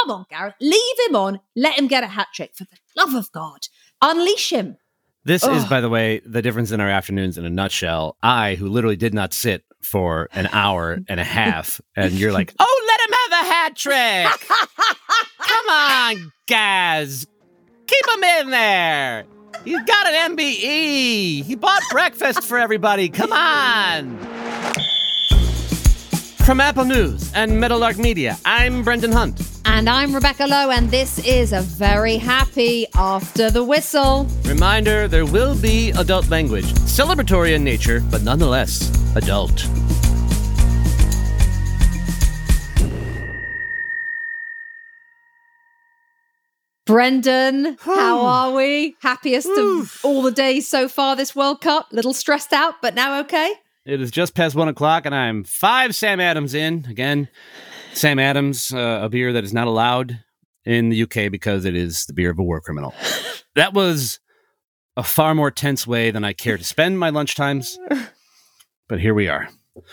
Come on, Gareth. Leave him on. Let him get a hat trick. For the love of God. Unleash him. This is, by the way, the difference in our afternoons in a nutshell. I, who literally did not sit for an hour and a half, and you're like, oh, let him have a hat trick. Come on, Gaz. Keep him in there. He's got an MBE. He bought breakfast for everybody. Come on. From Apple News and Meadowlark Media, I'm Brendan Hunt. And I'm Rebecca Lowe, and this is a very happy After the Whistle. Reminder there will be adult language, celebratory in nature, but nonetheless adult. Brendan, how are we? Happiest of all the days so far this World Cup. Little stressed out, but now okay. It is just past one o'clock, and I'm five Sam Adams in. Again, Sam Adams, uh, a beer that is not allowed in the UK because it is the beer of a war criminal. that was a far more tense way than I care to spend my lunchtimes. But here we are.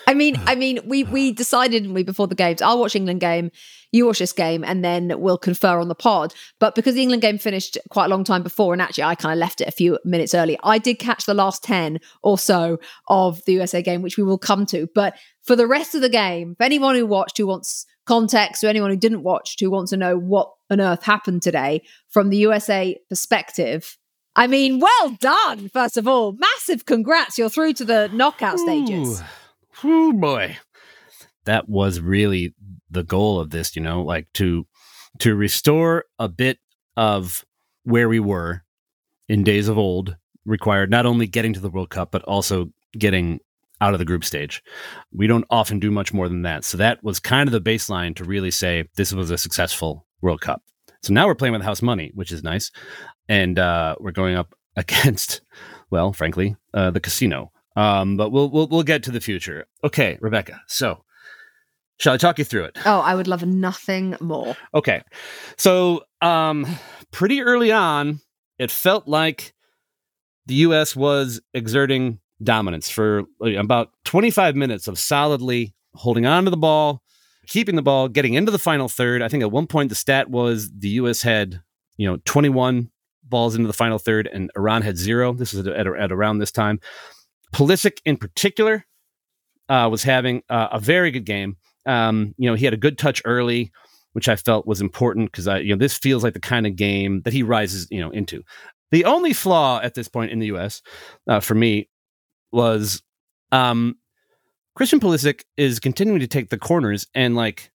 I mean, I mean, we we decided, didn't we, before the games? I'll watch England game, you watch this game, and then we'll confer on the pod. But because the England game finished quite a long time before, and actually I kind of left it a few minutes early, I did catch the last ten or so of the USA game, which we will come to. But for the rest of the game, for anyone who watched, who wants context, or anyone who didn't watch, who wants to know what on earth happened today from the USA perspective. I mean, well done, first of all. Massive congrats. You're through to the knockout stages. Ooh, boy. That was really the goal of this, you know, like to to restore a bit of where we were in days of old required not only getting to the World Cup but also getting out of the group stage. We don't often do much more than that. So that was kind of the baseline to really say this was a successful World Cup. So now we're playing with house money, which is nice. And uh, we're going up against, well, frankly, uh, the casino. Um, but we'll, we'll we'll get to the future. Okay, Rebecca. So, shall I talk you through it? Oh, I would love nothing more. Okay. So, um, pretty early on, it felt like the U.S. was exerting dominance for about 25 minutes of solidly holding on to the ball, keeping the ball, getting into the final third. I think at one point the stat was the U.S. had, you know, 21 balls into the final third and Iran had zero. This is at, at around this time. Pulisic in particular uh, was having uh, a very good game. Um, you know, he had a good touch early, which I felt was important because I, you know, this feels like the kind of game that he rises, you know, into. The only flaw at this point in the U.S. Uh, for me was um, Christian Pulisic is continuing to take the corners and like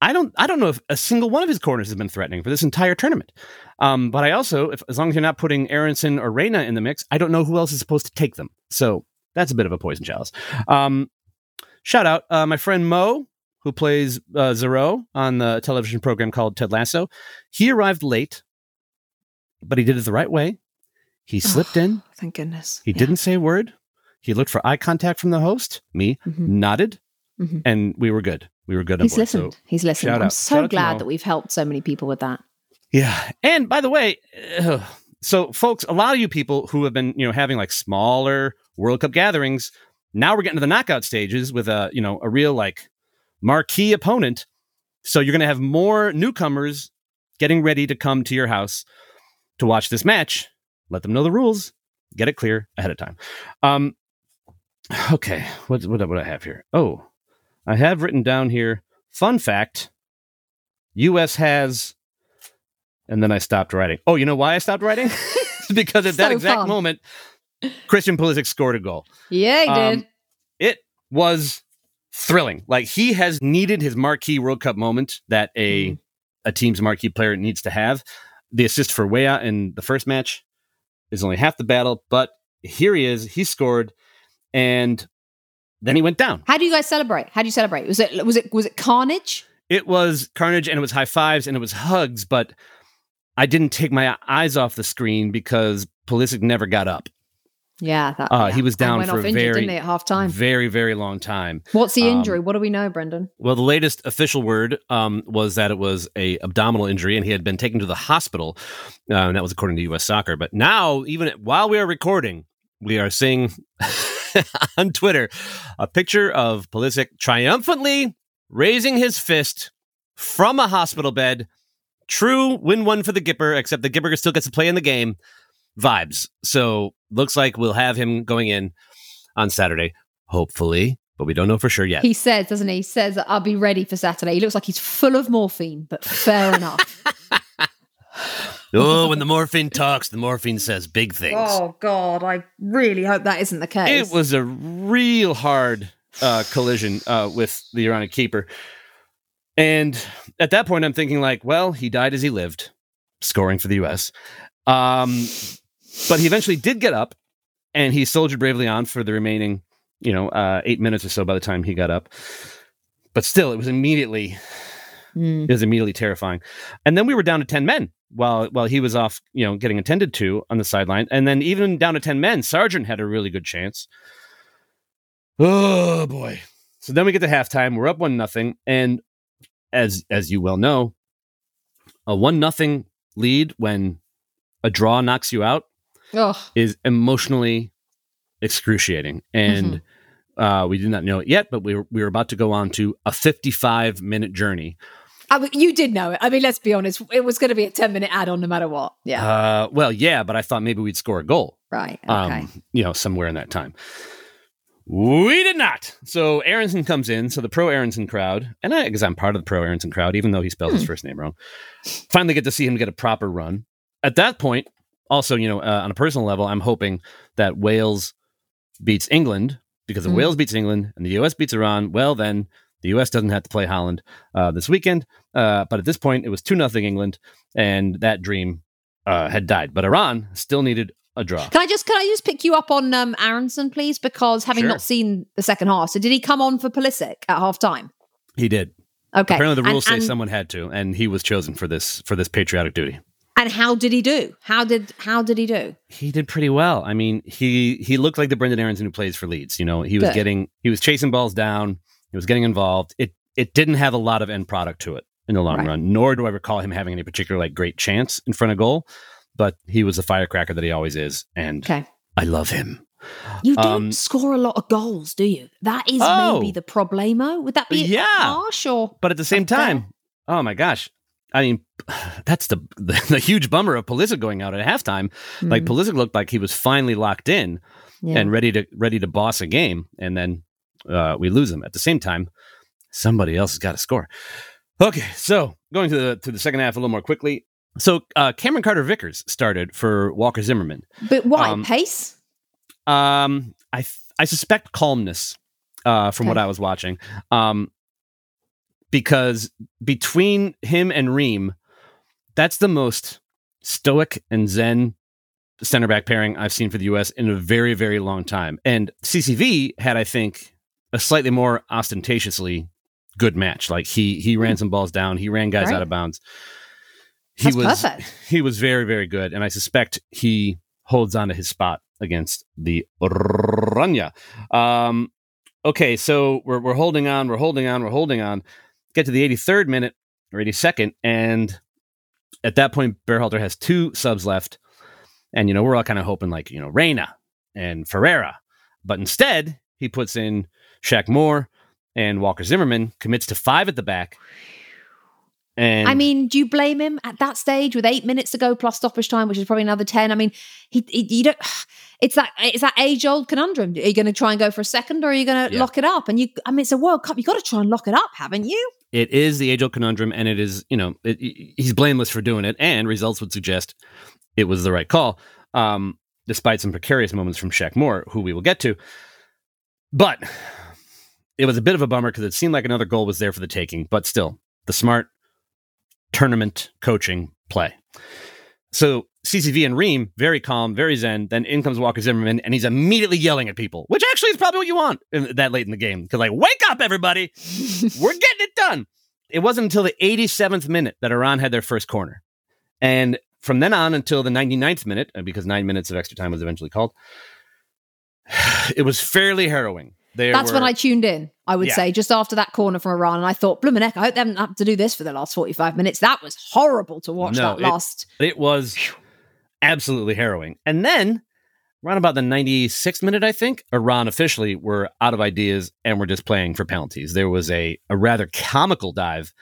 I don't I don't know if a single one of his corners has been threatening for this entire tournament. Um, but I also, if, as long as you're not putting Aaronson or Reyna in the mix, I don't know who else is supposed to take them. So that's a bit of a poison chalice. Um, shout out uh, my friend Mo, who plays uh, Zoreaux on the television program called Ted Lasso. He arrived late, but he did it the right way. He slipped in. Thank goodness. He Yeah. didn't say a word. He looked for eye contact from the host, me, Mhm. nodded, Mhm. and we were good. We were good. He's board. listened. So, He's listened. I'm out- so shout glad that we've helped so many people with that. yeah. And by the way, ugh, so folks, a lot of you people who have been, you know, having like smaller World Cup gatherings, now we're getting to the knockout stages with a, you know, a real like marquee opponent. So you're going to have more newcomers getting ready to come to your house to watch this match. Let them know the rules. Get it clear ahead of time. Um, okay, what what what I have here? Oh, I have written down here. Fun fact: U.S. has, and then I stopped writing. Oh, you know why I stopped writing? because at that exact fun. moment, Christian Pulisic scored a goal. Yeah, he Um, did. It was thrilling. Like he has needed his marquee World Cup moment that a Mm. a team's marquee player needs to have. The assist for Weah in the first match is only half the battle, but here he is. He scored, and then he went down. How do you guys celebrate? How do you celebrate? Was it was it was it carnage? It was carnage, and it was high fives, and it was hugs. But I didn't take my eyes off the screen because Pulisic never got up. Yeah, that, Uh, yeah. he was down for a injured, very, didn't he, at half time? very, very long time. What's the um, injury? what do we know, Brendan? Well, the latest official word um, was that it was a abdominal injury, and he had been taken to the hospital, uh, and that was according to U.S. Soccer. But now, even while we are recording, we are seeing on Twitter a picture of Pulisic triumphantly raising his fist from a hospital bed. True win one for the Gipper, except the Gipper still gets to play in the game. Vibes. So looks like we'll have him going in on Saturday, hopefully, but we don't know for sure yet. He says, doesn't he? He says, I'll be ready for Saturday. He looks like he's full of morphine, but fair enough. oh, when the morphine talks, the morphine says big things. Oh, God. I really hope that isn't the case. It was a real hard uh, collision uh, with the Iranian keeper. And at that point, I'm thinking, like, well, he died as he lived, scoring for the U.S. Um, but he eventually did get up and he soldiered bravely on for the remaining, you know, uh, eight minutes or so by the time he got up. But still, it was immediately, Mm. it was immediately terrifying. And then we were down to 10 men while, while he was off, you know, getting attended to on the sideline. And then even down to 10 men, Sargent had a really good chance. Oh boy. So then we get to halftime. We're up one nothing. And as, as you well know, a one nothing lead when a draw knocks you out Ugh. is emotionally excruciating. And uh, we did not know it yet, but we were, we were about to go on to a 55 minute journey. I mean, you did know it. I mean, let's be honest. It was going to be a 10 minute add on no matter what. Yeah. Uh, well, yeah, but I thought maybe we'd score a goal, right. Okay. um, you know, somewhere in that time. We did not. So Aaronson comes in. So the pro Aaronson crowd, and I, because I'm part of the pro Aaronson crowd, even though he spells his Hmm. first name wrong, finally get to see him get a proper run. At that point, also, you know, uh, on a personal level, I'm hoping that Wales beats England because if Hmm. Wales beats England and the U.S. beats Iran, well, then the U.S. doesn't have to play Holland uh, this weekend. Uh, but at this point, it was 2 nothing England, and that dream uh, had died. But Iran still needed a draw. Can I just can I just pick you up on um, Aaronson, please? Because having Sure. not seen the second half, so did he come on for Pulisic at half time? He did. Okay. Apparently, the And- rules say and, someone had to, and he was chosen for this for this patriotic duty. And how did he do? How did how did he do? He did pretty well. I mean, he he looked like the Brenden Aaronson who plays for Leeds. You know, he was Good. getting he was chasing balls down. He was getting involved. It it didn't have a lot of end product to it in the long Right. run. Nor do I recall him having any particular like great chance in front of goal. But he was the firecracker that he always is, and Okay. I love him. You don't Um, score a lot of goals, do you? That is Oh. maybe the problemo. Would that be Yeah. harsh or But at the same time, oh my gosh. I mean, that's the, the the huge bummer of Pulisic going out at halftime. Like Hmm, Pulisic looked like he was finally locked in yeah. and ready to ready to boss a game, and then uh, we lose them. At the same time, somebody else has got to score. Okay, so going to the to the second half a little more quickly. So uh, Cameron Carter Vickers started for Walker Zimmerman. But why um, pace? Um, I th- I suspect calmness uh, from what I was watching. Um, because between him and Ream, that's the most stoic and zen center back pairing I've seen for the U.S. in a very very long time. And CCV had, I think, a slightly more ostentatiously good match. Like he he ran some balls down, he ran guys Right. out of bounds. He That's was perfect. he was very very good, and I suspect he holds on to his spot against the Oranje. Um, okay, so we're we're holding on, we're holding on, we're holding on. Get to the 83rd minute or 82nd, and at that point, Berhalter has two subs left, and you know we're all kind of hoping like you know Reyna and Ferreira, but instead he puts in Shaq Moore and Walker Zimmerman, commits to five at the back. And I mean, do you blame him at that stage with eight minutes to go plus stoppage time, which is probably another ten? I mean, he, he you don't. It's that it's that age old conundrum. Are you going to try and go for a second, or are you going to Yeah. lock it up? And you, I mean, it's a World Cup. You got to try and lock it up, haven't you? it is the age old conundrum, and it is, you know, it, he's blameless for doing it, and results would suggest it was the right call, um, despite some precarious moments from Shaq Moore, who we will get to. But it was a bit of a bummer because it seemed like another goal was there for the taking, but still, the smart tournament coaching play. So CCV and Ream, very calm, very zen. Then in comes Walker Zimmerman, and he's immediately yelling at people, which actually is probably what you want in, that late in the game. Because, like, wake up, everybody! We're getting it done. It wasn't until the 87th minute that Iran had their first corner. And from then on until the 99th minute, uh, because nine minutes of extra time was eventually called, it was fairly harrowing. That's when I tuned in. I would Yeah. say just after that corner from Iran, and I thought, Blumenek, I hope they haven't had to do this for the last forty-five minutes. That was horrible to watch. No, that it- last. It was absolutely harrowing. And then, around about the 96th minute, I think, Iran officially were out of ideas and were just playing for penalties. There was a, a rather comical dive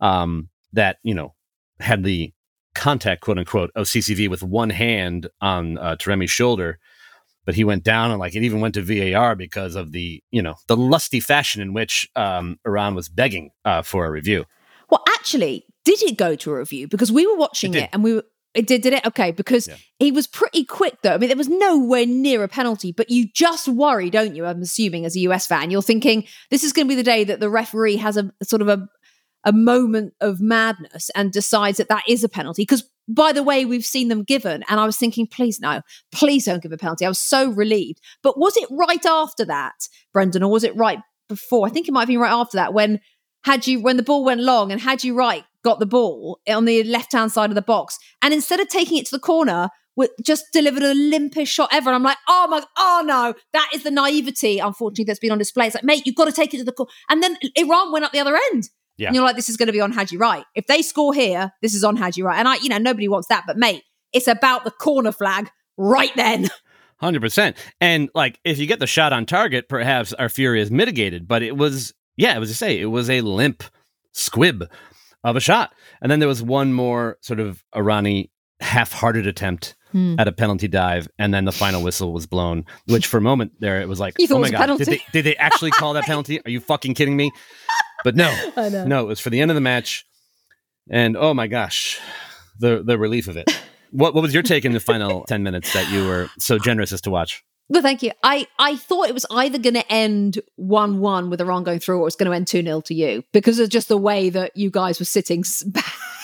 um, that you know had the contact, quote unquote, of CCV with one hand on uh, Taremi's shoulder, but he went down and like it even went to VAR because of the you know the lusty fashion in which um, Iran was begging uh, for a review. Well, actually, did it go to a review? Because we were watching It it, and we were. It did, did it? Okay, because Yeah. he was pretty quick though. I mean, there was nowhere near a penalty, but you just worry, don't you? I'm assuming as a US fan, you're thinking this is going to be the day that the referee has a sort of a a moment of madness and decides that that is a penalty. Because by the way, we've seen them given, and I was thinking, please no, please don't give a penalty. I was so relieved. But was it right after that, Brendan, or was it right before? I think it might have been right after that when had you when the ball went long and had you right got the ball on the left hand side of the box, and instead of taking it to the corner. Just delivered a limpest shot ever, and I'm like, oh my, oh no, that is the naivety, unfortunately, that's been on display. It's like, mate, you've got to take it to the corner, and then Iran went up the other end. Yeah. And you're like, this is going to be on Haji Wright. If they score here, this is on Haji Wright. And I, you know, nobody wants that. But mate, it's about the corner flag right then. Hundred percent. And like, if you get the shot on target, perhaps our fury is mitigated. But it was, yeah, it was to say, it was a limp squib of a shot. And then there was one more sort of Irani half-hearted attempt Hmm. at a penalty dive, and then the final whistle was blown. Which for a moment there, it was like, oh my god, did they, did they actually call that penalty? Are you fucking kidding me? But no, no, it was for the end of the match, and oh my gosh, the the relief of it. What what was your take in the final ten minutes that you were so generous as to watch? Well, thank you. I, I thought it was either going to end 1 1 with Iran going through or it was going to end 2 0 to you because of just the way that you guys were sitting back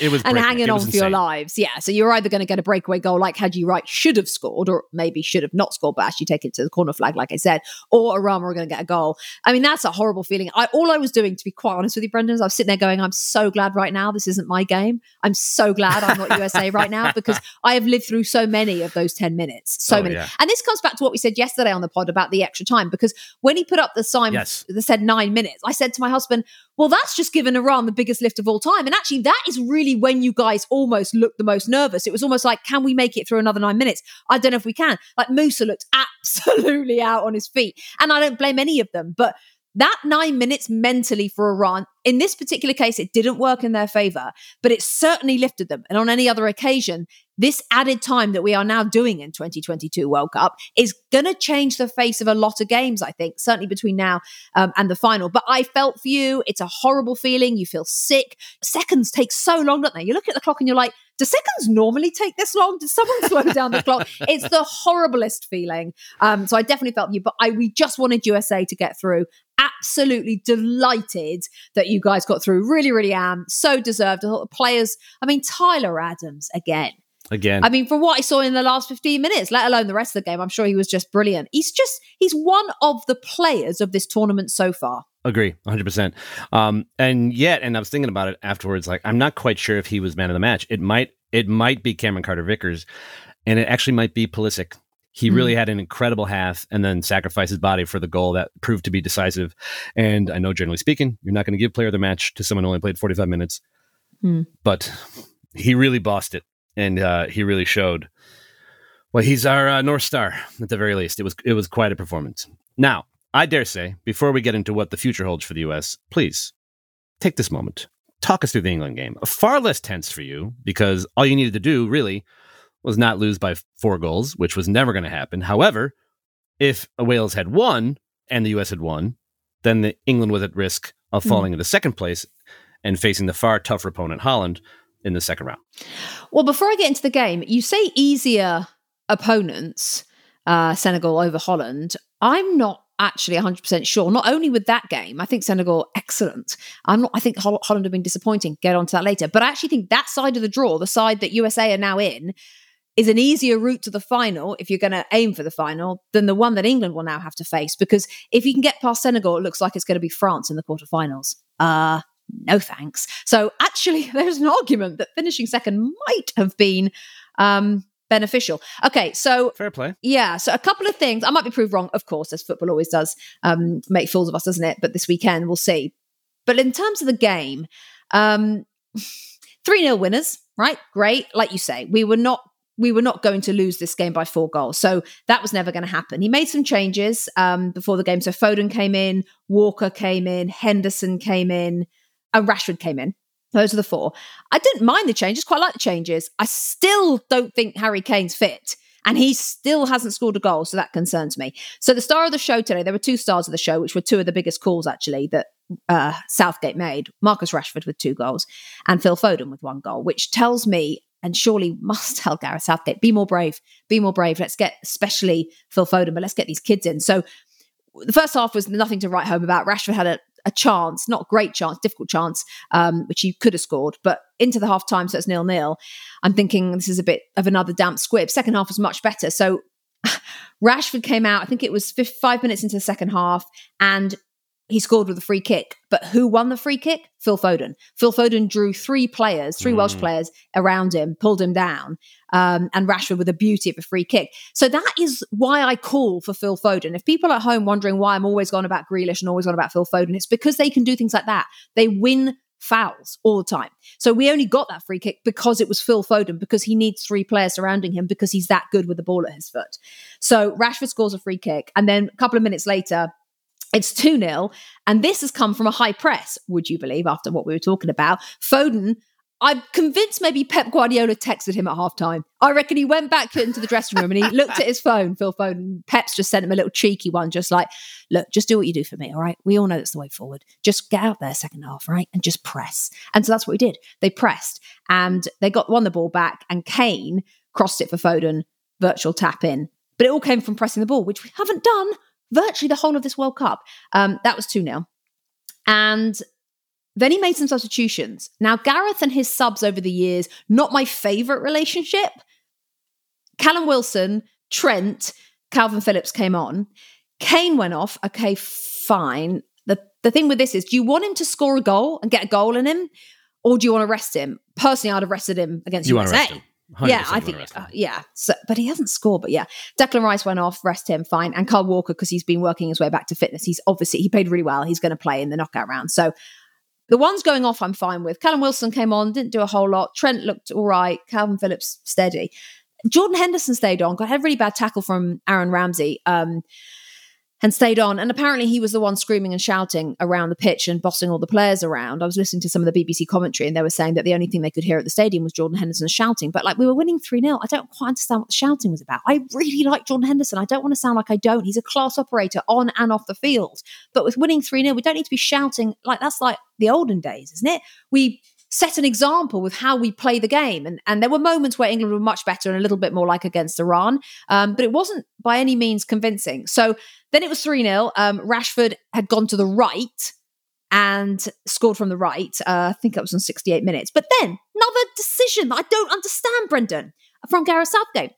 it was and hanging It on for your lives. Yeah. So you're either going to get a breakaway goal like Haji Wright should have scored, or maybe should have not scored, but actually take it to the corner flag, like I said, or Iran were going to get a goal. I mean, that's a horrible feeling. I, all I was doing, to be quite honest with you, Brendan, is I was sitting there going, I'm so glad right now this isn't my game. I'm so glad I'm not USA right now because I have lived through so many of those 10 minutes. So Oh, many. yeah. And this comes back to what we said yesterday on the pod about the extra time because when he put up the sign Yes. that said nine minutes, I said to my husband, well, that's just given Iran the biggest lift of all time. And actually, that is really when you guys almost looked the most nervous. It was almost like, can we make it through another nine minutes? I don't know if we can. Like Musah looked absolutely out on his feet. And I don't blame any of them. But that nine minutes mentally for Iran, in this particular case, it didn't work in their favor, but it certainly lifted them. And on any other occasion, this added time that we are now doing in 2022 World Cup is going to change the face of a lot of games, I think, certainly between now um, and the final. But I felt for you, it's a horrible feeling. You feel sick. Seconds take so long, don't they? You look at the clock and you're like, do seconds normally take this long? Did someone slow down the clock? It's the horriblest feeling. Um, so I definitely felt you, but I we just wanted USA to get through. Absolutely delighted that you guys got through. Really, really am. So deserved. I thought the players, I mean, Tyler Adams again. Again, I mean, from what I saw in the last 15 minutes, let alone the rest of the game, I'm sure he was just brilliant. He's just, he's one of the players of this tournament so far. agree, 100. percent Um, and yet, and I was thinking about it afterwards. Like, I'm not quite sure if he was man of the match. It might, it might be Cameron Carter Vickers, and it actually might be Pulisic. He really Hmm. had an incredible half, and then sacrificed his body for the goal that proved to be decisive. And I know, generally speaking, you're not going to give player of the match to someone who only played 45 minutes, Hmm. but he really bossed it, and uh, he really showed. Well, he's our uh, north star at the very least. It was it was quite a performance. Now, I dare say, before we get into what the future holds for the U.S., please take this moment, talk us through the England game. Far less tense for you because all you needed to do really was not lose by four goals, which was never going to happen. However, if Wales had won and the U.S. had won, then the England was at risk of Mhm. falling into second place and facing the far tougher opponent Holland in the second round. Well, before I get into the game, you say easier opponents, uh, Senegal over Holland. I'm not actually 100% sure. Not only with that game, I think Senegal excellent. I'm not. I think Hol- Holland have been disappointing. Get onto that later. But I actually think that side of the draw, the side that USA are now in, is an easier route to the final if you're going to aim for the final than the one that England will now have to face. Because if you can get past Senegal, it looks like it's going to be France in the quarterfinals. Uh no thanks. So actually, there's an argument that finishing second might have been um, beneficial. Okay, so Fair play. yeah, so a couple of things. I might be proved wrong, of course, as football always does, um, make fools of us, doesn't it? But this weekend, we'll see. But in terms of the game, um, 3 0 winners, right? Great. Like you say, we were not. We were not going to lose this game by four goals. So that was never going to happen. He made some changes um, before the game. So Foden came in, Walker came in, Henderson came in, and Rashford came in. Those are the four. I didn't mind the changes, quite like the changes. I still don't think Harry Kane's fit. And he still hasn't scored a goal, so that concerns me. So the star of the show today, there were two stars of the show, which were two of the biggest calls actually that uh, Southgate made. Marcus Rashford with two goals, and Phil Foden with one goal, which tells me and surely must tell Gareth Southgate, be more brave, be more brave. Let's get, especially Phil Foden, but let's get these kids in. So the first half was nothing to write home about. Rashford had a, a chance, not great chance, difficult chance, um, which he could have scored, but into the half time, so it's nil nil. I'm thinking this is a bit of another damp squib. Second half was much better. So Rashford came out, I think it was five minutes into the second half, and he scored with a free kick. But who won the free kick? Phil Foden. Phil Foden drew three players, three mm. Welsh players around him, pulled him down, um, and Rashford with a beauty of a free kick. So that is why I call for Phil Foden. If people at home wondering why I'm always gone about Grealish and always gone about Phil Foden, it's because they can do things like that. They win fouls all the time. So we only got that free kick because it was Phil Foden, because he needs three players surrounding him, because he's that good with the ball at his foot. So Rashford scores a free kick. And then a couple of minutes later, it's 2 0. And this has come from a high press, would you believe, after what we were talking about. Foden, I'm convinced maybe Pep Guardiola texted him at halftime. I reckon he went back into the dressing room and he looked at his phone, Phil Foden. Pep's just sent him a little cheeky one, just like, look, just do what you do for me, all right? We all know that's the way forward. Just get out there second half, right? And just press. And so that's what we did. They pressed and they got won the ball back and Kane crossed it for Foden, virtual tap in. But it all came from pressing the ball, which we haven't done virtually the whole of this World Cup. Um, that was 2 0. And then he made some substitutions. Now, Gareth and his subs over the years, not my favorite relationship. Callum Wilson, Trent, Kalvin Phillips came on. Kane went off. Okay, fine. The, the thing with this is do you want him to score a goal and get a goal in him? Or do you want to rest him? Personally, I'd have rested him against you USA yeah, I think, uh, yeah. So, but he hasn't scored. But yeah, Declan Rice went off, rest him, fine. And Kyle Walker, because he's been working his way back to fitness, he's obviously he played really well. He's going to play in the knockout round. So the ones going off, I'm fine with. Callum Wilson came on, didn't do a whole lot. Trent looked all right. Kalvin Phillips steady. Jordan Henderson stayed on. Got had a really bad tackle from Aaron Ramsey. Um, and stayed on. And apparently, he was the one screaming and shouting around the pitch and bossing all the players around. I was listening to some of the BBC commentary, and they were saying that the only thing they could hear at the stadium was Jordan Henderson shouting. But like, we were winning 3 0. I don't quite understand what the shouting was about. I really like Jordan Henderson. I don't want to sound like I don't. He's a class operator on and off the field. But with winning 3 0, we don't need to be shouting like that's like the olden days, isn't it? We set an example with how we play the game. And, and there were moments where England were much better and a little bit more like against Iran, um, but it wasn't by any means convincing. So then it was 3 0. Um, Rashford had gone to the right and scored from the right. Uh, I think that was on 68 minutes. But then another decision that I don't understand, Brendan, from Gareth Southgate.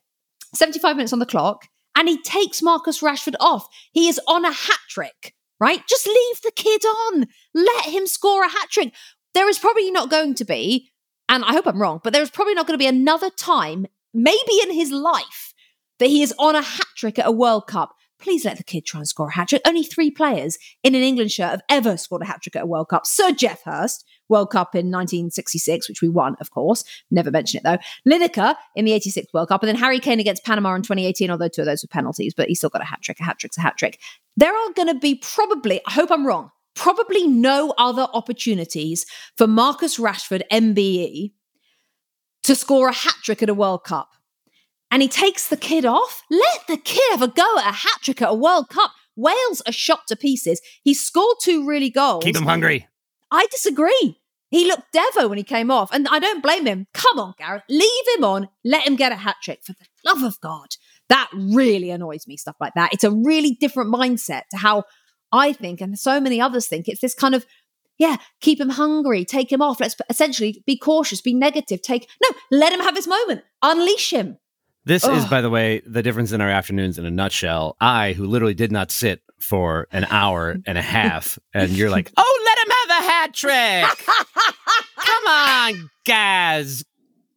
75 minutes on the clock, and he takes Marcus Rashford off. He is on a hat trick, right? Just leave the kid on. Let him score a hat trick there is probably not going to be, and I hope I'm wrong, but there is probably not going to be another time, maybe in his life, that he is on a hat trick at a World Cup. Please let the kid try and score a hat trick. Only three players in an England shirt have ever scored a hat trick at a World Cup. Sir Geoff Hurst, World Cup in 1966, which we won, of course. Never mention it though. Lineker in the 86 World Cup, and then Harry Kane against Panama in 2018, although two of those were penalties, but he still got a hat trick. A hat trick's a hat trick. There are going to be probably, I hope I'm wrong, probably no other opportunities for Marcus Rashford, MBE, to score a hat trick at a World Cup. And he takes the kid off. Let the kid have a go at a hat trick at a World Cup. Wales are shot to pieces. He scored two really goals. Keep him hungry. I disagree. He looked Devo when he came off, and I don't blame him. Come on, Gareth, leave him on. Let him get a hat trick for the love of God. That really annoys me, stuff like that. It's a really different mindset to how I think, and so many others think, it's this kind of, yeah, keep him hungry, take him off. Let's essentially be cautious, be negative, take, no, let him have his moment, unleash him. This Ugh. is, by the way, the difference in our afternoons in a nutshell. I, who literally did not sit for an hour and a half, and you're like, oh, let him have a hat trick. Come on, Gaz.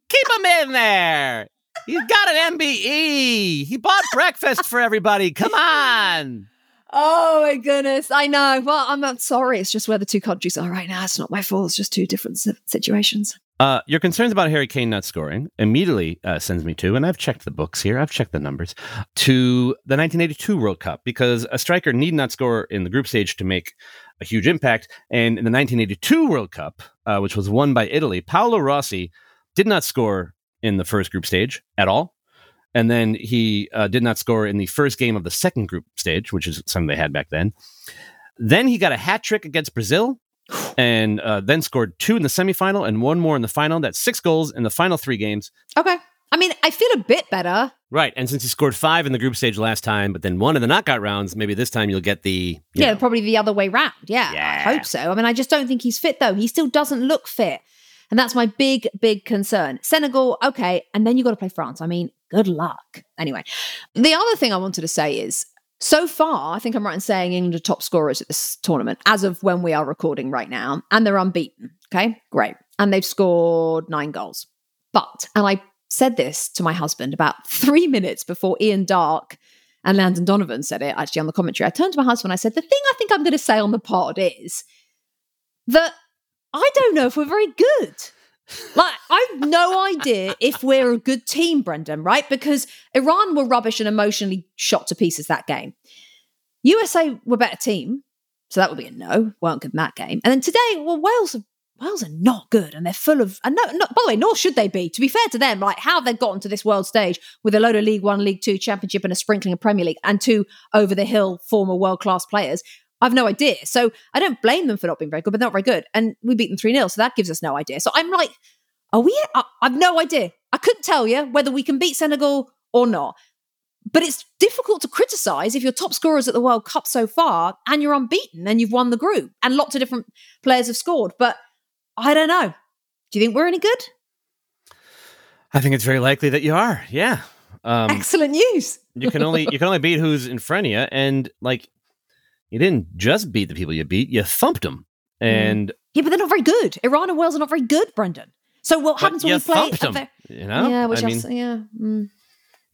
Keep him in there. He's got an MBE. He bought breakfast for everybody. Come on. Oh my goodness. I know. Well, I'm sorry. It's just where the two countries are right now. It's not my fault. It's just two different situations. Uh, your concerns about Harry Kane not scoring immediately uh, sends me to, and I've checked the books here, I've checked the numbers, to the 1982 World Cup because a striker need not score in the group stage to make a huge impact. And in the 1982 World Cup, uh, which was won by Italy, Paolo Rossi did not score in the first group stage at all. And then he uh, did not score in the first game of the second group stage, which is something they had back then. Then he got a hat trick against Brazil and uh, then scored two in the semifinal and one more in the final. That's six goals in the final three games. Okay. I mean, I feel a bit better. Right. And since he scored five in the group stage last time, but then one in the knockout rounds, maybe this time you'll get the. Yeah, know. probably the other way round. Yeah, Yeah. I hope so. I mean, I just don't think he's fit, though. He still doesn't look fit. And that's my big, big concern. Senegal, okay. And then you've got to play France. I mean, good luck. Anyway, the other thing I wanted to say is so far, I think I'm right in saying England are top scorers at this tournament as of when we are recording right now, and they're unbeaten. Okay, great. And they've scored nine goals. But, and I said this to my husband about three minutes before Ian Darke and Landon Donovan said it actually on the commentary. I turned to my husband, and I said, The thing I think I'm going to say on the pod is that I don't know if we're very good. Like, I've no idea if we're a good team, Brendan, right? Because Iran were rubbish and emotionally shot to pieces that game. USA were better team. So that would be a no. Weren't good in that game. And then today, well, Wales are Wales are not good, and they're full of. And no, no, by the way, nor should they be. To be fair to them, like how they've gotten to this world stage with a load of League One, League Two, Championship, and a sprinkling of Premier League, and two over the hill former world class players. I've no idea. So I don't blame them for not being very good, but they're not very good. And we beat them 3 0. So that gives us no idea. So I'm like, are we? I, I've no idea. I couldn't tell you whether we can beat Senegal or not. But it's difficult to criticize if you're top scorers at the World Cup so far and you're unbeaten and you've won the group and lots of different players have scored. But I don't know. Do you think we're any good? I think it's very likely that you are. Yeah. Um, Excellent news. you can only you can only beat who's in front of you, and like you didn't just beat the people you beat, you thumped them. And Yeah, but they're not very good. Iran and Wales are not very good, Brendan. So what happens when you we play? thumped them. ve- You know, yeah, which I I mean, s- yeah. mm.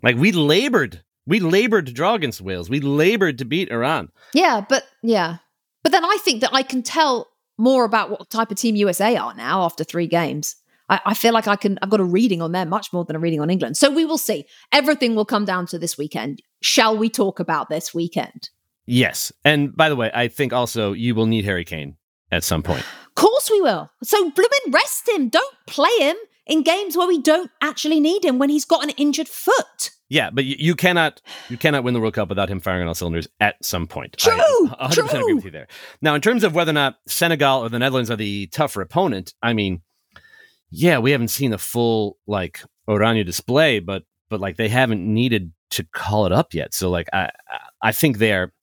like we labored, we labored to draw against Wales. We labored to beat Iran. Yeah, but yeah. But then I think that I can tell more about what type of team USA are now after three games. I, I feel like I can I've got a reading on them much more than a reading on England. So we will see. Everything will come down to this weekend. Shall we talk about this weekend? Yes, and by the way, I think also you will need Harry Kane at some point. Of course we will. So blooming rest him. Don't play him in games where we don't actually need him when he's got an injured foot. Yeah, but you, you cannot you cannot win the World Cup without him firing on all cylinders at some point. True, I 100% agree with you there. Now, in terms of whether or not Senegal or the Netherlands are the tougher opponent, I mean, yeah, we haven't seen the full like Oranje display, but but like they haven't needed to call it up yet. So like I I- I think they're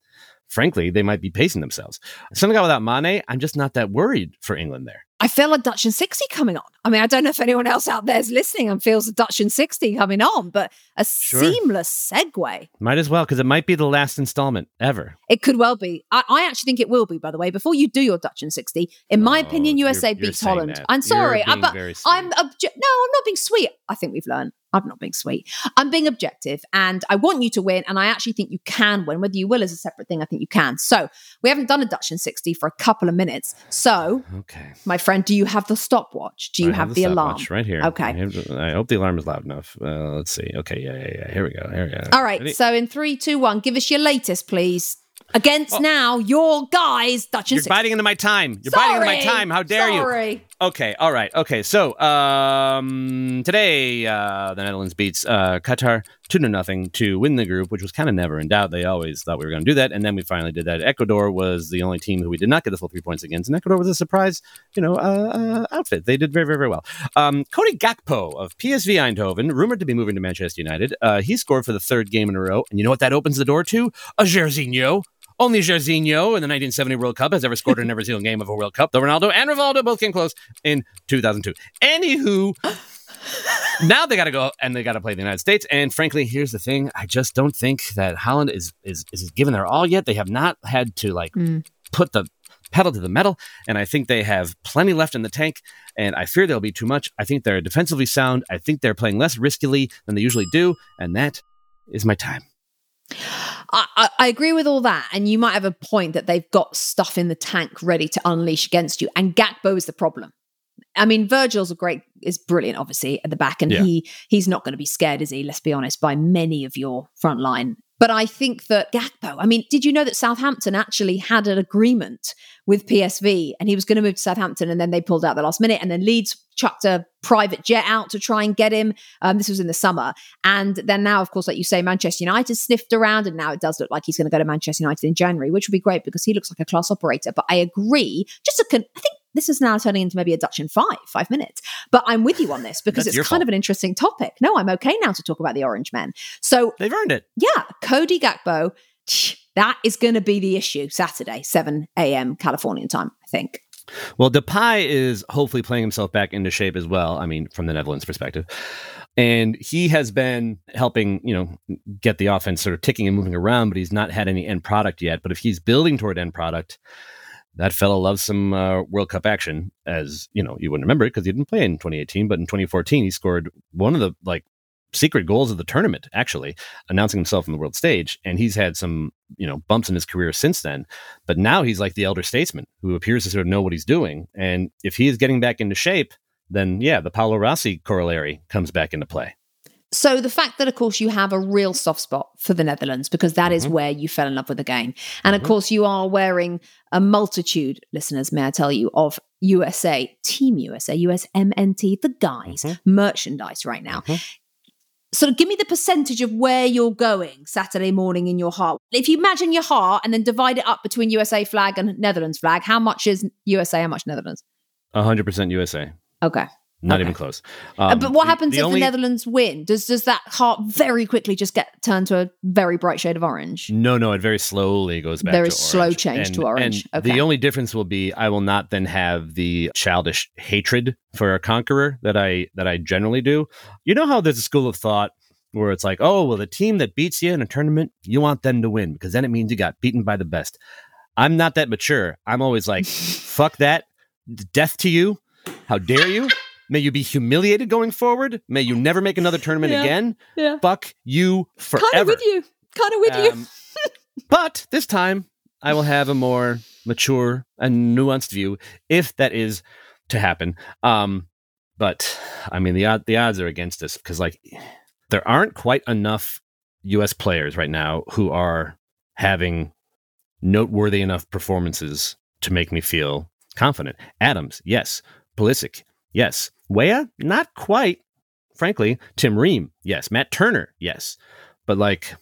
frankly they might be pacing themselves. Senegal without Mane, I'm just not that worried for England there. I feel a Dutch and 60 coming on. I mean, I don't know if anyone else out there is listening and feels a Dutch and 60 coming on, but a Sure. seamless segue. Might as well because it might be the last installment ever. It could well be. I, I actually think it will be, by the way. Before you do your Dutch and 60, in my Oh, opinion, you're- USA you're beats Holland. that. I'm sorry. You're I, but. I'm obje- no, I'm not being sweet. I think we've learned. I'm not being sweet. I'm being objective and I want you to win. And I actually think you can win. Whether you will is a separate thing. I think you can. So we haven't done a Dutch in 60 for a couple of minutes. So, okay. my friend, do you have the stopwatch? Do you I have, the, alarm? right here. Okay. I, have- I hope the alarm is loud enough. Uh, let's see. Okay, yeah, yeah, yeah. Here we go. Here we go. All right. Ready? So in three, two, one, give us your latest, please. Against Oh. now your guys, Dutch and You're 60. biting into my time. You're biting into my Sorry. time. How dare you? Sorry. Okay, all right. Okay, so um, today uh, the Netherlands beats uh, Qatar two to nothing to win the group, which was kind of never in doubt. They always thought we were going to do that, and then we finally did that. Ecuador was the only team who we did not get the full three points against, and Ecuador was a surprise, you know, uh, uh, outfit. They did very, very, very well. Um, Cody Gakpo of PSV Eindhoven, rumored to be moving to Manchester United, uh, he scored for the third game in a row, and you know what that opens the door to? A Jairzinho. Only Jairzinho in the 1970 World Cup has ever scored in every single game of a World Cup. Though Ronaldo and Rivaldo both came close in 2002. Anywho, now they got to go and they got to play the United States. And frankly, here's the thing: I just don't think that Holland is is is given their all yet. They have not had to like Mm. put the pedal to the metal, and I think they have plenty left in the tank. And I fear they'll be too much. I think they're defensively sound. I think they're playing less riskily than they usually do, and that is my time. I, I, agree with all that. And you might have a point that they've got stuff in the tank ready to unleash against you. And Gakpo is the problem. I mean, Virgil's a great, is brilliant, obviously, at the back, and Yeah. he he's not going to be scared, is he? Let's be honest, by many of your front line But I think that Gakpo, I mean, did you know that Southampton actually had an agreement with PSV and he was going to move to Southampton and then they pulled out the last minute and then Leeds chucked a private jet out to try and get him. Um, this was in the summer. And then now, of course, like you say, Manchester United sniffed around and now it does look like he's going to go to Manchester United in January, which would be great because he looks like a class operator. But I agree, just a con- I think this is now turning into maybe a Dutch in five, five minutes. But I'm with you on this because it's kind fault. of an interesting topic. No, I'm okay now to talk about the Orange Men. So They've earned it. yeah, Cody Gakpo, that is going to be the issue Saturday, 7 a.m. Californian time, I think. Well, Depay is hopefully playing himself back into shape as well. I mean, from the Netherlands perspective. And he has been helping, you know, get the offense sort of ticking and moving around, but he's not had any end product yet. But if he's building toward end product, that fellow loves some uh, World Cup action. As you know, you wouldn't remember it because he didn't play in 2018, but in 2014 he scored one of the like secret goals of the tournament, actually announcing himself on the world stage. And he's had some, you know, bumps in his career since then. But now he's like the elder statesman who appears to sort of know what he's doing. And if he is getting back into shape, then yeah, the Paolo Rossi corollary comes back into play. So the fact that, of course, you have a real soft spot for the Netherlands because that is Mhm. where you fell in love with the game, and of Mhm. course you are wearing a multitude, listeners, may I tell you, of USA Team USA, USMNT, the guys Mhm. merchandise right now. Mhm. Sort of give me the percentage of where you're going Saturday morning in your heart. If you imagine your heart and then divide it up between USA flag and Netherlands flag, how much is USA? How much Netherlands? 100% USA. Okay. Not Okay. even close. Uh, Um, but what happens the if only- the Netherlands win? Does does that heart very quickly just get turned to a very bright shade of orange? No, no, it very slowly goes back. There is slow change And- to orange. And Okay. the only difference will be I will not then have the childish hatred for a conqueror that I that I generally do. You know how there's a school of thought where it's like, oh, well, the team that beats you in a tournament, you want them to win because then it means you got beaten by the best. I'm not that mature. I'm always like, fuck that, death to you. How dare you? May you be humiliated going forward. May you never make another tournament Yeah. again. Yeah. Fuck you forever. Kind of with you. Kind of with you. Um, but this time, I will have a more mature and nuanced view, if that is to happen. Um, but I mean, the the odds are against us because, like, there aren't quite enough U.S. players right now who are having noteworthy enough performances to make me feel confident. Adams, yes. Pulisic, yes. Weah, not quite. Frankly, Tim Ream, yes. Matt Turner, yes. But like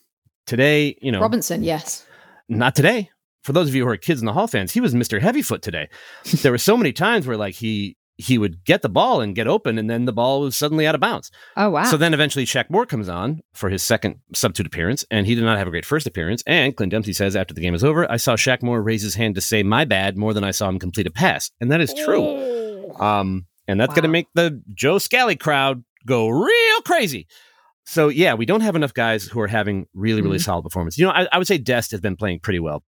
today, you know, Robinson, yes. not today. For those of you who are kids in the hall fans, he was Mr. Heavyfoot today. there were so many times where like he he would get the ball and get open, and then the ball was suddenly out of bounds. Oh wow. So then eventually Shaq Moore comes on for his second substitute appearance, and he did not have a great first appearance. And Clint Dempsey says after the game is over, I saw Shaq Moore raise his hand to say my bad more than I saw him complete a pass. And that is true. Um, and that's going to make the Joe Scally crowd go real crazy. So yeah, we don't have enough guys who are having really, really Mhm. solid performance. You know, I, I would say Dest has been playing pretty well.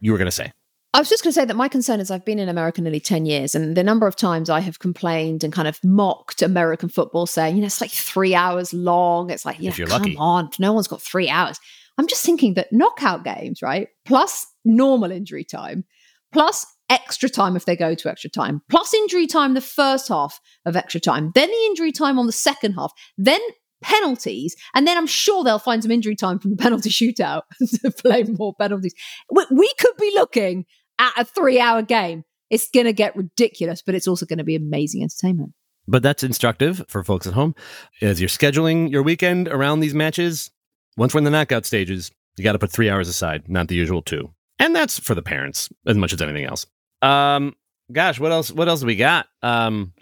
You were going to say. I was just going to say that my concern is I've been in America nearly 10 years, and the number of times I have complained and kind of mocked American football, saying, you know, it's like three hours long. It's like, you If know, you're come lucky. on, no one's got three hours. I'm just thinking that knockout games, right? Plus normal injury time, plus extra time if they go to extra time, plus injury time the first half of extra time, then the injury time on the second half, then penalties, and then I'm sure they'll find some injury time from the penalty shootout to play more penalties. We, we could be looking at a three hour game. It's going to get ridiculous, but it's also going to be amazing entertainment. But that's instructive for folks at home. As you're scheduling your weekend around these matches, once we're in the knockout stages, you got to put three hours aside, not the usual two. And that's for the parents as much as anything else. Um, gosh, what else? What else we got? Um,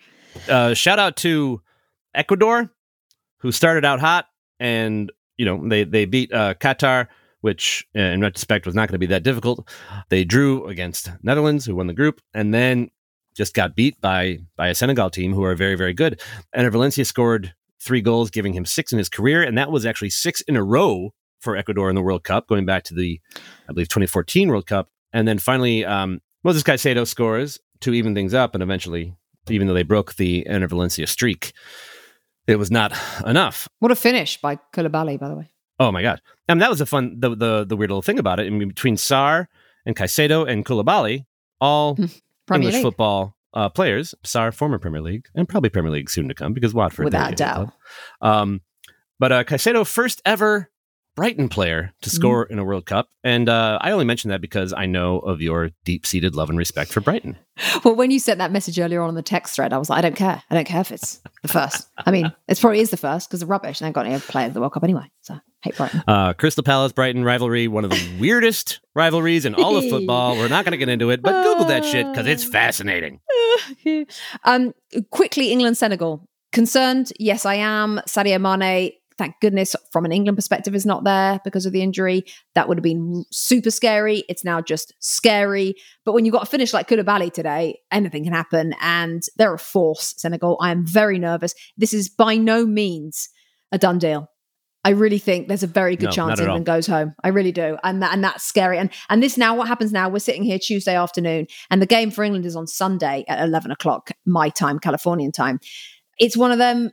uh, shout out to Ecuador, who started out hot, and you know they they beat uh, Qatar, which uh, in retrospect was not going to be that difficult. They drew against Netherlands, who won the group, and then just got beat by by a Senegal team who are very very good. And Valencia scored three goals, giving him six in his career, and that was actually six in a row for Ecuador in the World Cup, going back to the I believe 2014 World Cup. And then finally, um, Moses Caicedo scores to even things up, and eventually, even though they broke the Enner Valencia streak, it was not enough. What a finish by Koulibaly, by the way. Oh my god! I mean, that was the fun, the the, the weird little thing about it. I mean, between Sarr and Caicedo and Koulibaly, all English League. football uh, players. Sarr, former Premier League, and probably Premier League soon to come because Watford. Without a a doubt. Um, but uh, Caicedo first ever Brighton player to score mm. in a World Cup. And uh, I only mention that because I know of your deep seated love and respect for Brighton. Well, when you sent that message earlier on in the text thread, I was like, I don't care. I don't care if it's the first. I mean, it probably is the first because they're rubbish and they've got any player of the World Cup anyway. So hate Brighton. Uh, Crystal Palace Brighton rivalry, one of the weirdest rivalries in all of football. We're not going to get into it, but Google that shit because it's fascinating. um, quickly, England Senegal. Concerned? Yes, I am. Sadio Mane thank goodness from an England perspective is not there because of the injury. That would have been super scary. It's now just scary. But when you've got a finish like Koulibaly today, anything can happen. And they're a force, Senegal. I am very nervous. This is by no means a done deal. I really think there's a very good no, chance England goes home. I really do, and that, and that's scary. And and this now, what happens now? We're sitting here Tuesday afternoon, and the game for England is on Sunday at eleven o'clock my time, Californian time. It's one of them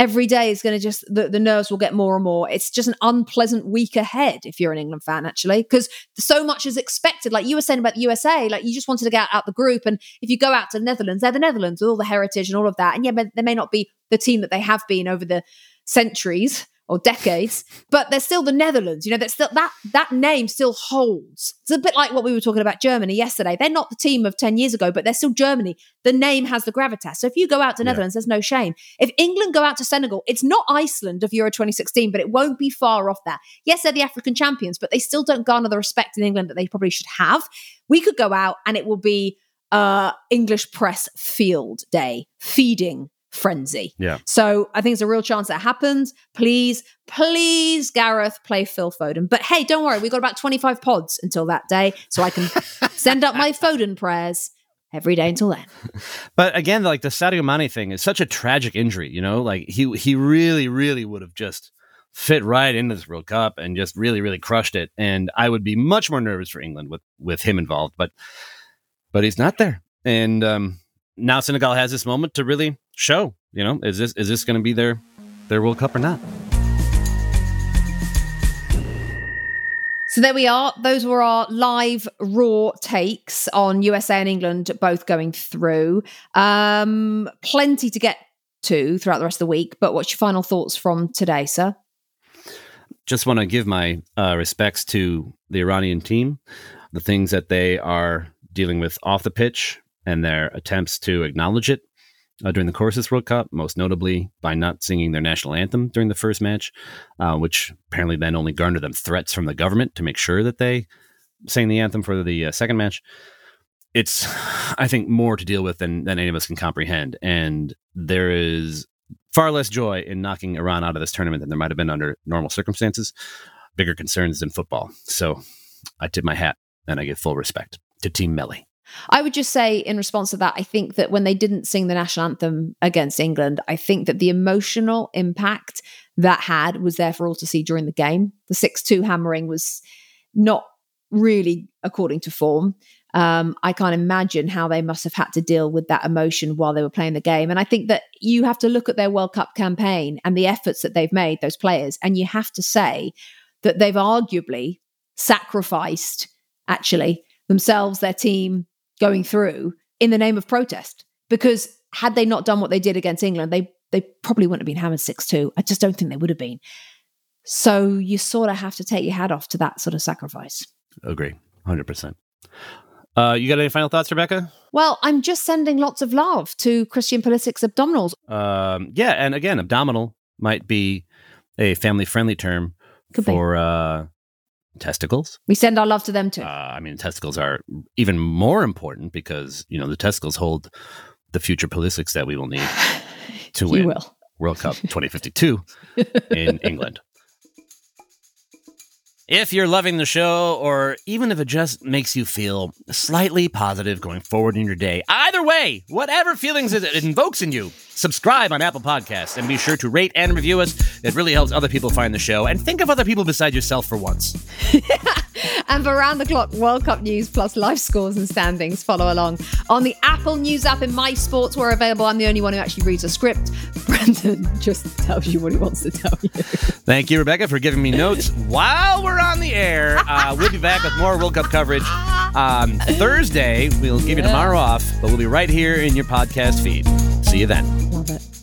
every day is going to just the, the nerves will get more and more. It's just an unpleasant week ahead if you're an england fan actually because so much is expected. Like you were saying about the usa like you just wanted to get out the group and if you go out to the netherlands they're the netherlands with all the heritage and all of that and yeah they may not be the team that they have been over the centuries or decades, but they're still the Netherlands. You know, that still that that name still holds. It's a bit like what we were talking about Germany yesterday. They're not the team of 10 years ago, but they're still Germany. The name has the gravitas. So if you go out to Netherlands, yeah. there's no shame. If England go out to Senegal, it's not Iceland of Euro 2016, but it won't be far off that. Yes, they're the African champions, but they still don't garner the respect in England that they probably should have. We could go out and it will be uh English press field day, feeding frenzy. Yeah. So I think it's a real chance that happens. Please, please, Gareth, play Phil Foden. But hey, don't worry, we've got about 25 pods until that day. So I can send up my Foden prayers every day until then. But again, like the Sadio Mane thing is such a tragic injury, you know, like he he really, really would have just fit right into this World Cup and just really, really crushed it. And I would be much more nervous for England with with him involved, but but he's not there. And um now Senegal has this moment to really show, you know, is this is this going to be their their World Cup or not? So there we are. Those were our live raw takes on USA and England both going through. Um, plenty to get to throughout the rest of the week. But what's your final thoughts from today, sir? Just want to give my uh, respects to the Iranian team, the things that they are dealing with off the pitch, and their attempts to acknowledge it uh, during the course of this World Cup, most notably by not singing their national anthem during the first match, uh, which apparently then only garnered them threats from the government to make sure that they sang the anthem for the uh, second match. It's, I think, more to deal with than, than any of us can comprehend. And there is far less joy in knocking Iran out of this tournament than there might have been under normal circumstances. Bigger concerns than football. So I tip my hat and I give full respect to Team Melli. I would just say, in response to that, I think that when they didn't sing the national anthem against England, I think that the emotional impact that had was there for all to see during the game. The 6 2 hammering was not really according to form. Um, I can't imagine how they must have had to deal with that emotion while they were playing the game. And I think that you have to look at their World Cup campaign and the efforts that they've made, those players, and you have to say that they've arguably sacrificed, actually, themselves, their team, going through in the name of protest. Because had they not done what they did against England, they they probably wouldn't have been hammered 6 2. I just don't think they would have been. So you sort of have to take your hat off to that sort of sacrifice. Agree, 100%. Uh, you got any final thoughts, Rebecca? Well, I'm just sending lots of love to Christian Pulisic's abdominals. Um, yeah, and again, abdominal might be a family friendly term Could for uh, testicles. We send our love to them too. Uh, I mean, testicles are even more important because you know the testicles hold the future Pulisics that we will need to win will. World Cup 2052 in England. If you're loving the show, or even if it just makes you feel slightly positive going forward in your day, either way, whatever feelings it invokes in you, subscribe on Apple Podcasts and be sure to rate and review us. It really helps other people find the show. And think of other people besides yourself for once. and for round the clock World Cup news plus live scores and standings, follow along on the Apple News app in My Sports. We're available. I'm the only one who actually reads a script. Brendan just tells you what he wants to tell you. Thank you, Rebecca, for giving me notes while we're on the air. Uh, we'll be back with more World Cup coverage um, Thursday. We'll give you tomorrow off, but we'll be right here in your podcast feed. See you then. Love it.